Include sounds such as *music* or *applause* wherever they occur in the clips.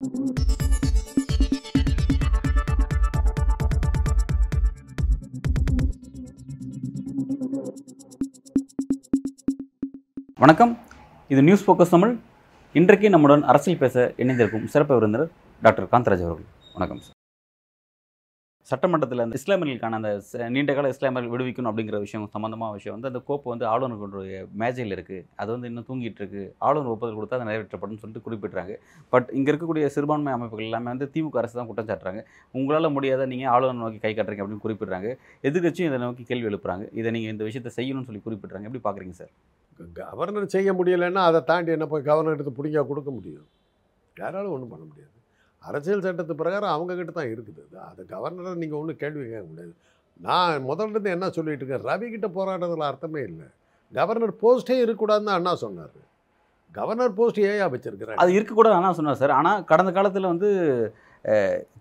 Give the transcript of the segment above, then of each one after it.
வணக்கம். இது news focus Tamil. இன்றைக்கு நம்முடன் அரசியல் பேச இணைந்திருக்கும் சிறப்பு விருந்தினர் டாக்டர் காந்தராஜ் அவர்கள். வணக்கம் சார் சட்டமன்றத்தில் அந்த இஸ்லாமியர்களுக்கான அந்த ச- நீண்ட கால இஸ்லாமியர்கள் விடுவிக்கணும் அப்படிங்கிற விஷயம் சம்மந்தமான விஷயம் வந்து அந்த கோப்பு வந்து ஆளுநர்களுடைய மேஜையில் இருக்குது அது வந்து இன்னும் தூங்கிட்டு இருக்கு. ஆளுநர் ஒப்புதல் கொடுத்தா அதை நிறைவேற்றப்படும் சொல்லிட்டு குறிப்பிட்றாங்க. பட் இங்கே இருக்கக்கூடிய சிறுபான்மை அமைப்புகள் எல்லாமே வந்து திமுக அரசு தான் குற்றம் சாட்டுறாங்க. உங்களால் முடியாத நீங்கள் ஆளுநர் நோக்கி கை காட்டுறீங்க அப்படின்னு குறிப்பிட்றாங்க. எதிர்கட்சியும் இதை நோக்கி கேள்வி எழுப்புறாங்க. இதை நீங்கள் இந்த விஷயத்தை செய்யணும்னு சொல்லி குறிப்பிட்றாங்க. எப்படி பார்க்குறீங்க சார்? கவர்னர் செய்ய முடியலைன்னா அதை தாண்டி என்ன போய் கவர்னர் எடுத்து பிடிங்க கொடுக்க முடியும்? யாராலும் ஒன்றும் பண்ண முடியாது. அரசியல் சட்டத்து பிரகாரம் அவங்கக்கிட்ட தான் இருக்குது. அது- அது கவர்னரை நீங்கள் ஒன்றும் கேள்வி கேட்க முடியாது. நான் முதல்ல இருந்து என்ன சொல்லிட்டு இருக்கேன் ரவி போராடுறதுல அர்த்தமே இல்லை. கவர்னர் போஸ்ட்டே இருக்கக்கூடாதுன்னு அண்ணா சொன்னார். கவர்னர் போஸ்ட் ஏயா வச்சிருக்கிறாங்க அது இருக்கக்கூடாது அண்ணா சொன்னார் சார். ஆனால் கடந்த காலத்தில் வந்து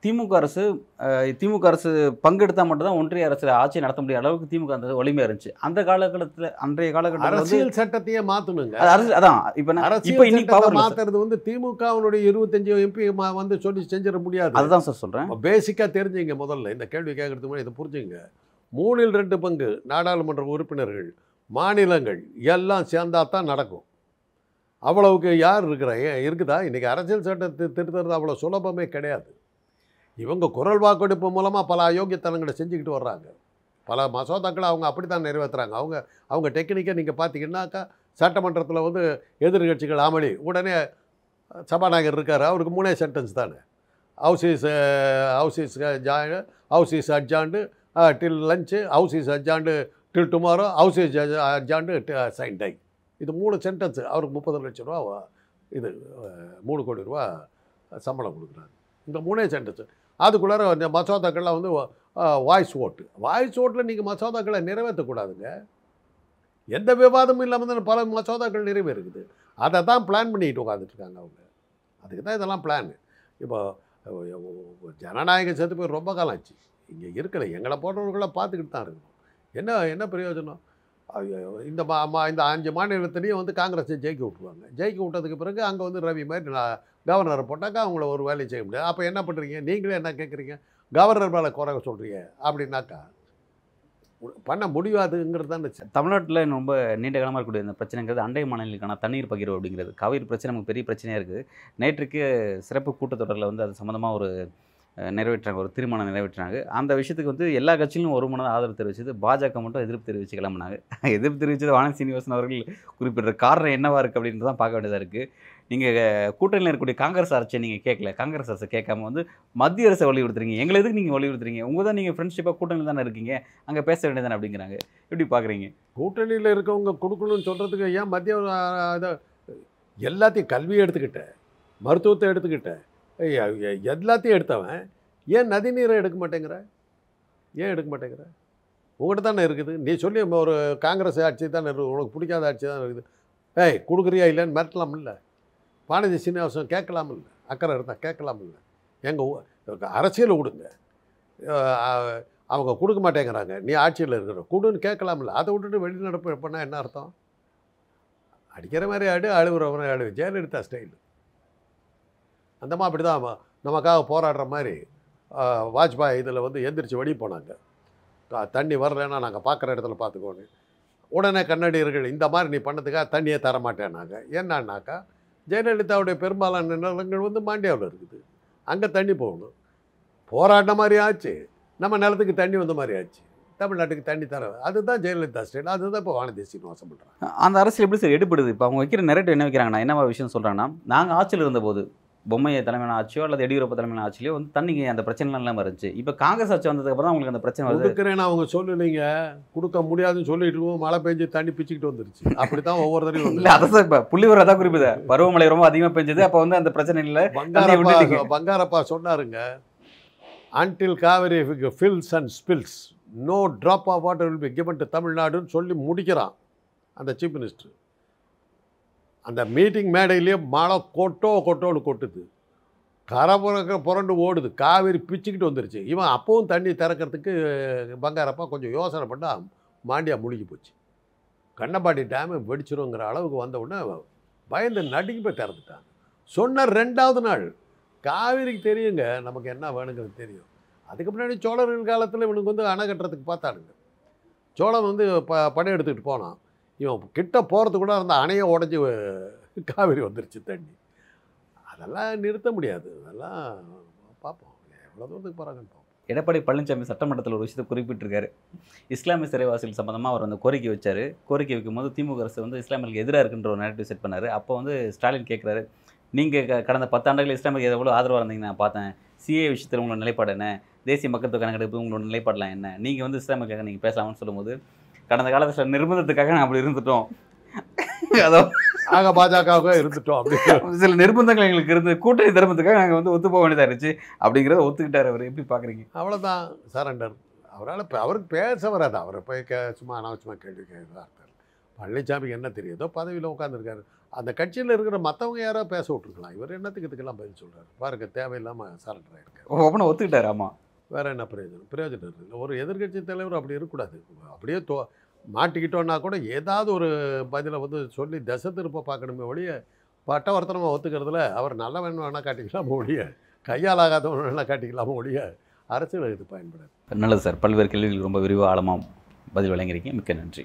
திமுக அரசு திமுக அரசு பங்கெடுத்தால் மட்டும்தான் ஒன்றிய அரசு ஆட்சி நடத்த முடியாத அளவுக்கு திமுக அந்த வலிமையாக இருந்துச்சு. அந்த காலகட்டத்தில் அன்றைய காலகட்டத்தில் வந்து அரசியல் சட்டத்தையே மாற்றணுங்க அரசு அதான். இப்போ நான் இப்போ இன்னைக்கு பவர் மாத்துறது வந்து திமுகவுடைய இருபத்தஞ்சு எம்பி வந்து சொல்லி செஞ்சிட முடியாது. அதுதான் சார் சொல்கிறேன் பேசிக்காக தெரிஞ்சுங்க முதல்ல. இந்த கேள்வி கேட்கறதுக்கு முன்னாடி இதை புரிஞ்சுங்க. மூணில் ரெண்டு பங்கு நாடாளுமன்ற உறுப்பினர்கள் மாநிலங்கள் எல்லாம் சேர்ந்தா தான் நடக்கும். அவ்வளவுக்கு யார் இருக்கிறா? ஏன் இருக்குதா? இன்றைக்கி அரசியல் சட்டத்தை திருத்துறது அவ்வளோ சுலபமே கிடையாது. இவங்க குரல் வாக்கெடுப்பு மூலமாக பல அயோக்கியத்தனங்களை செஞ்சுக்கிட்டு வர்றாங்க. பல மசோதாக்களை அவங்க அப்படி தான் நிறைவேற்றுறாங்க அவங்க அவங்க டெக்னிக்கை நீங்கள் பார்த்தீங்கன்னாக்கா சட்டமன்றத்தில் வந்து எதிர்கட்சிகள் அமளி உடனே சபாநாயகர் இருக்கார். அவருக்கு மூணே சென்டென்ஸ் தானே. House is house is house house is join adjourned till lunch house is adjourned till tomorrow house is adjourned sine die இது மூணு சென்டென்ஸு அவருக்கு முப்பது லட்ச ரூபா இது மூணு கோடி ரூபா சம்பளம் கொடுக்குறாரு இந்த மூணே சென்டென்ஸு அதுக்குள்ளார இந்த மசோதாக்கள்லாம் வந்து வாய்ஸ் ஓட்டு வாய்ஸ் ஓட்டில் நீங்கள் மசோதாக்களை நிறைவேற்றக்கூடாதுங்க எந்த விவாதமும் இல்லாமல் தான் பல மசோதாக்கள் நிறைவேறுக்குது. அதை தான் பிளான் பண்ணிக்கிட்டு உட்காந்துட்டு இருக்காங்க அவங்க. அதுக்கு தான் இதெல்லாம் பிளான் இப்போ ஜனநாயகம் சேர்த்து போய் ரொம்ப காலம் ஆச்சு. இங்கே இருக்கலை எங்களை போன்றவர்களை பார்த்துக்கிட்டு தான் இருக்கணும். என்ன என்ன பிரயோஜனம்? இந்த மா மா- இந்த அஞ்சு மாநிலத்திலையும் வந்து காங்கிரஸை ஜெயிக்க விட்ருவாங்க ஜெயிக்க விட்டதுக்கு பிறகு அங்கே வந்து ரவி மாதிரி நான் கவர்னரை போட்டாக்கா அவங்கள ஒரு வேலையை செய்ய முடியாது. அப்போ என்ன பண்ணுறீங்க நீங்களே என்ன கேட்குறீங்க கவர்னர் மேலே குறை சொல்கிறீங்க அப்படின்னாக்கா பண்ண முடியாதுங்கிறது தான் இந்த தமிழ்நாட்டில் ரொம்ப நீண்ட காலமாக இருக்கக்கூடிய இந்த பிரச்சனைங்கிறது அண்டை மாநிலங்களுக்கான தண்ணீர் பகிர்வு அப்படிங்கிறது. காவிரி பிரச்சனை நமக்கு பெரிய பிரச்சனையாக இருக்குது. நேற்றுக்கு சிறப்பு கூட்டத்தொடரில் வந்து அது சம்மந்தமாக ஒரு நிறைவேற்றாங்க ஒரு தீர்மானம் நிறைவேற்றினாங்க. அந்த விஷயத்துக்கு வந்து எல்லா கட்சியிலும் ஒரு மனதாக ஆதரவு தெரிவிச்சது பாஜக மட்டும் எதிர்ப்பு தெரிவித்து கிளம்புனாங்க. *laughs* எதிர்ப்பு தெரிவித்தது வானதி சீனிவாசன் அவர்கள் குறிப்பிட்ட காரணம் என்னவாக இருக்குது அப்படின்றது தான் பார்க்க வேண்டியதாக இருக்குது நீங்கள் கூட்டணியில் இருக்கக்கூடிய காங்கிரஸ் அரசை நீங்கள் கேட்கல. காங்கிரஸ் அரசை கேட்காம வந்து மத்திய அரசை வலியுறுத்துறீங்க. எங்களை எதுக்கு நீங்கள் வலியுறுத்துறீங்க? உங்கள் தான் நீங்கள் ஃப்ரெண்ட்ஷிப்பாக கூட்டணியில் தானே இருக்கீங்க. அங்கே பேச வேண்டியதானே அப்படிங்கிறாங்க. எப்படி பார்க்குறீங்க? கூட்டணியில் இருக்கவங்க கொடுக்கணும்னு சொல்கிறதுக்கு ஏன் மத்திய எல்லாத்தையும் கல்வியை எடுத்துக்கிட்டேன் மருத்துவத்தை எடுத்துக்கிட்டேன். எல்லாத்தையும் எடுத்தவன். ஏன் நதி நீரை எடுக்க மாட்டேங்கிற? ஏன் எடுக்க மாட்டேங்கிற? உங்கள்கிட்ட தானே இருக்குது. நீ சொல்லி ஒரு காங்கிரஸ் ஆட்சி தானே இருக்குது. உனக்கு பிடிக்காத ஆட்சி தான் இருக்குது. ஏய் கொடுக்குறியா இல்லைன்னு மிரட்டலாம் இல்லை வானதி சீனிவாசன் கேட்கலாம் இல்லை அக்கறை இருந்தால் கேட்கலாம் இல்லை எங்கள் அரசியல் கொடுங்க அவங்க கொடுக்க மாட்டேங்கிறாங்க. நீ ஆட்சியில் இருக்கிற கொடுன்னு கேட்கலாம்ல அதை விட்டுட்டு வெளிநடப்பு பண்ணால் என்ன அர்த்தம்? அடிக்கிற மாதிரி ஆடு அழுகுற மாதிரி ஜெயலலிதா ஸ்டைல் அந்தம்மா அப்படி தான் நமக்காக போராடுற மாதிரி வாஜ்பாய் இதில் வந்து எந்திரிச்சு வெளியே போனாங்க. தண்ணி வரலன்னா நாங்கள் பார்க்குற இடத்துல பார்த்துக்கோன்னு உடனே கன்னடியர்கள் இந்த மாதிரி நீ பண்ணதுக்காக தண்ணியே தர மாட்டேன்னாங்க என்னன்னாக்கா ஜெயலலிதாவுடைய பெரும்பாலான நிலங்கள் வந்து மாண்டியாவில் இருக்குது. அங்கே தண்ணி போகணும். போராடின மாதிரி ஆச்சு. நம்ம நிலத்துக்கு தண்ணி வந்த மாதிரி ஆச்சு. தமிழ்நாட்டுக்கு தண்ணி தர அதுதான் ஜெயலலிதா ஸ்டைல் அதுதான் இப்போ வானதி சீனிவாசம் பண்ணுறாங்க அந்த அரசியல் எப்படி சார் எடுப்படுது இப்போ அவங்க வைக்கிற நெரட்டிவ் என்ன வைக்கிறாங்கன்னா என்ன விஷயம் சொல்கிறாங்கன்னா நாங்கள் ஆட்சியில் இருந்தபோது பொம்மையை தலைமையான ஆட்சியோ அல்லது எடியூரப்பா தலைமையான ஆட்சியோ வந்து தண்ணிக்கு அந்த பிரச்சனைலாம் இல்லாமல் இருந்துச்சு. இப்போ காங்கிரஸ் ஆட்சி வந்ததுக்கப்புறம் தான் உங்களுக்கு அந்த பிரச்சனை கொடுக்குறேன்னு அவங்க சொல்லலைங்க கொடுக்க முடியாதுன்னு சொல்லிட்டு மழை பெஞ்சு தண்ணி பிச்சுக்கிட்டு வந்துருச்சு. அப்படி தான் ஒவ்வொரு தடவையும் இல்லை அதை சார் இப்போ புள்ளிவரம் அதான் குறிப்பிது பருவமழை ரொம்ப அதிகமாக பெஞ்சது அப்போ வந்து அந்த பிரச்சனை இல்லை. பங்காரப்பா. பங்காரப்பா சொன்னாருங்க until Kaveri fills and spills no drop of water will be given to தமிழ்நாடுன்னு சொல்லி முடிக்கிறான் அந்த சீஃப் மினிஸ்டர் அந்த மீட்டிங் மேடையிலேயே மழை கொட்டோ கொட்டோன்னு கொட்டுது. கரை புறக்க புரண்டு ஓடுது. காவிரி பிச்சுக்கிட்டு வந்துருச்சு. இவன் அப்பவும் தண்ணி திறக்கிறதுக்கு பங்காரப்பா கொஞ்சம் யோசனை பண்ணால் மாண்டியா முழுகி போச்சு. கண்ணப்பாடி டேமு வெடிச்சிருங்கிற அளவுக்கு வந்த உடனே பயந்து நடுங்கி போய் திறந்துட்டான். சொன்ன ரெண்டாவது நாள் காவிரிக்கு தெரியுங்க நமக்கு என்ன வேணுங்கிறது தெரியும். அதுக்கு முன்னாடி சோழர்கள் காலத்தில் இவனுக்கு வந்து அணை கட்டுறதுக்கு பார்த்தானுங்க. சோழன் வந்து ப படம் எடுத்துக்கிட்டு போனான். இவன் கிட்ட போகிறது கூட அந்த அணையை உடஞ்சி காவிரி வந்துருச்சு தண்ணி. அதெல்லாம் நிறுத்த முடியாது. அதெல்லாம் பார்ப்போம் எவ்வளோ தூரத்துக்கு போகிறாங்கன்னு பார்ப்போம் எடப்பாடி பழனிசாமி சட்டமன்றத்தில் ஒரு விஷயத்தை குறிப்பிட்டிருக்காரு. இஸ்லாமிய சிறைவாசிகள் சம்மந்தமாக அவர் அந்த கோரிக்கை வச்சார். கோரிக்கை வைக்கும்போது திமுக அரசு வந்து இஸ்லாமியர்களுக்கு எதிராக இருக்குன்ற ஒரு நேரட்டிவ் செட் பண்ணார். அப்போ வந்து ஸ்டாலின் கேட்குறாரு நீங்கள் கடந்த பத்தாண்டுகள் இஸ்லாமியர்களுக்கு எவ்வளோ ஆதரவாக இருந்தீங்க நான் பார்த்தேன். சிஏ விஷயத்தில் உங்களோட நிலைப்பாடு என்ன? தேசிய மக்கள் தொகை கணக்கெடுப்பு உங்களோட நிலைப்பாடலாம் என்ன? நீங்கள் வந்து இஸ்லாமியர்களுக்காக நீங்கள் பேசலாம்னு சொல்லும்போது கடந்த காலத்தில் சில நிர்பந்தத்துக்காக நான் அப்படி இருந்துட்டோம். அதோ நாங்கள் பாஜகவுக்கு இருந்துட்டோம் அப்படி. சில நிர்பந்தங்கள் எங்களுக்கு இருந்து கூட்டணி தர்மத்துக்காக நாங்கள் வந்து ஒத்து போக வேண்டியதாக இருந்துச்சு. அப்படிங்கிறத ஒத்துக்கிட்டார் அவர். எப்படி பார்க்குறீங்க அவ்வளோதான் சரண்டர். அவரால் இப்போ அவருக்கு பேச வராது. அவரை போய் கே சும்மா அனாவசியமாக கேள்வி கேட்குறதா இருக்கார் பழனிசாமிக்கு என்ன தெரியுதோ பதவியில் உட்காந்துருக்காரு அந்த கட்சியில் இருக்கிற மற்றவங்க யாரோ பேச விட்டுருக்கலாம். இவர் என்னத்துக்கு இதுக்கெல்லாம் பதில் சொல்கிறார் பாருங்க தேவையில்லாமல் சரண்டர் ஆகிருக்காரு ஒப்பனை ஒத்துக்கிட்டாரு. ஆமாம் வேறு என்ன பிரயோஜனம்? பிரயோஜனம் இருக்குது ஒரு எதிர்க்கட்சி தலைவர் அப்படி இருக்கக்கூடாது. அப்படியே தோ மாட்டிக்கிட்டோன்னா கூட ஏதாவது ஒரு பதிலை வந்து சொல்லி தசை திருப்ப பார்க்கணுமே ஒழிய பட்டவர்த்தனமாக ஒத்துக்கிறதுல அவர் நல்லவன் வேணால் காட்டிக்கலாமோ ஒழிய கையால் ஆகாதவன் வேணால் காட்டிக்கலாமோ ஒழிய அரசியல் இது பயன்படாது. நல்லது சார். பல்வேறு கேள்விகளுக்கு ரொம்ப விரிவாக ஆழமாக பதில் வழங்கியிருக்கீங்க. மிக்க நன்றி.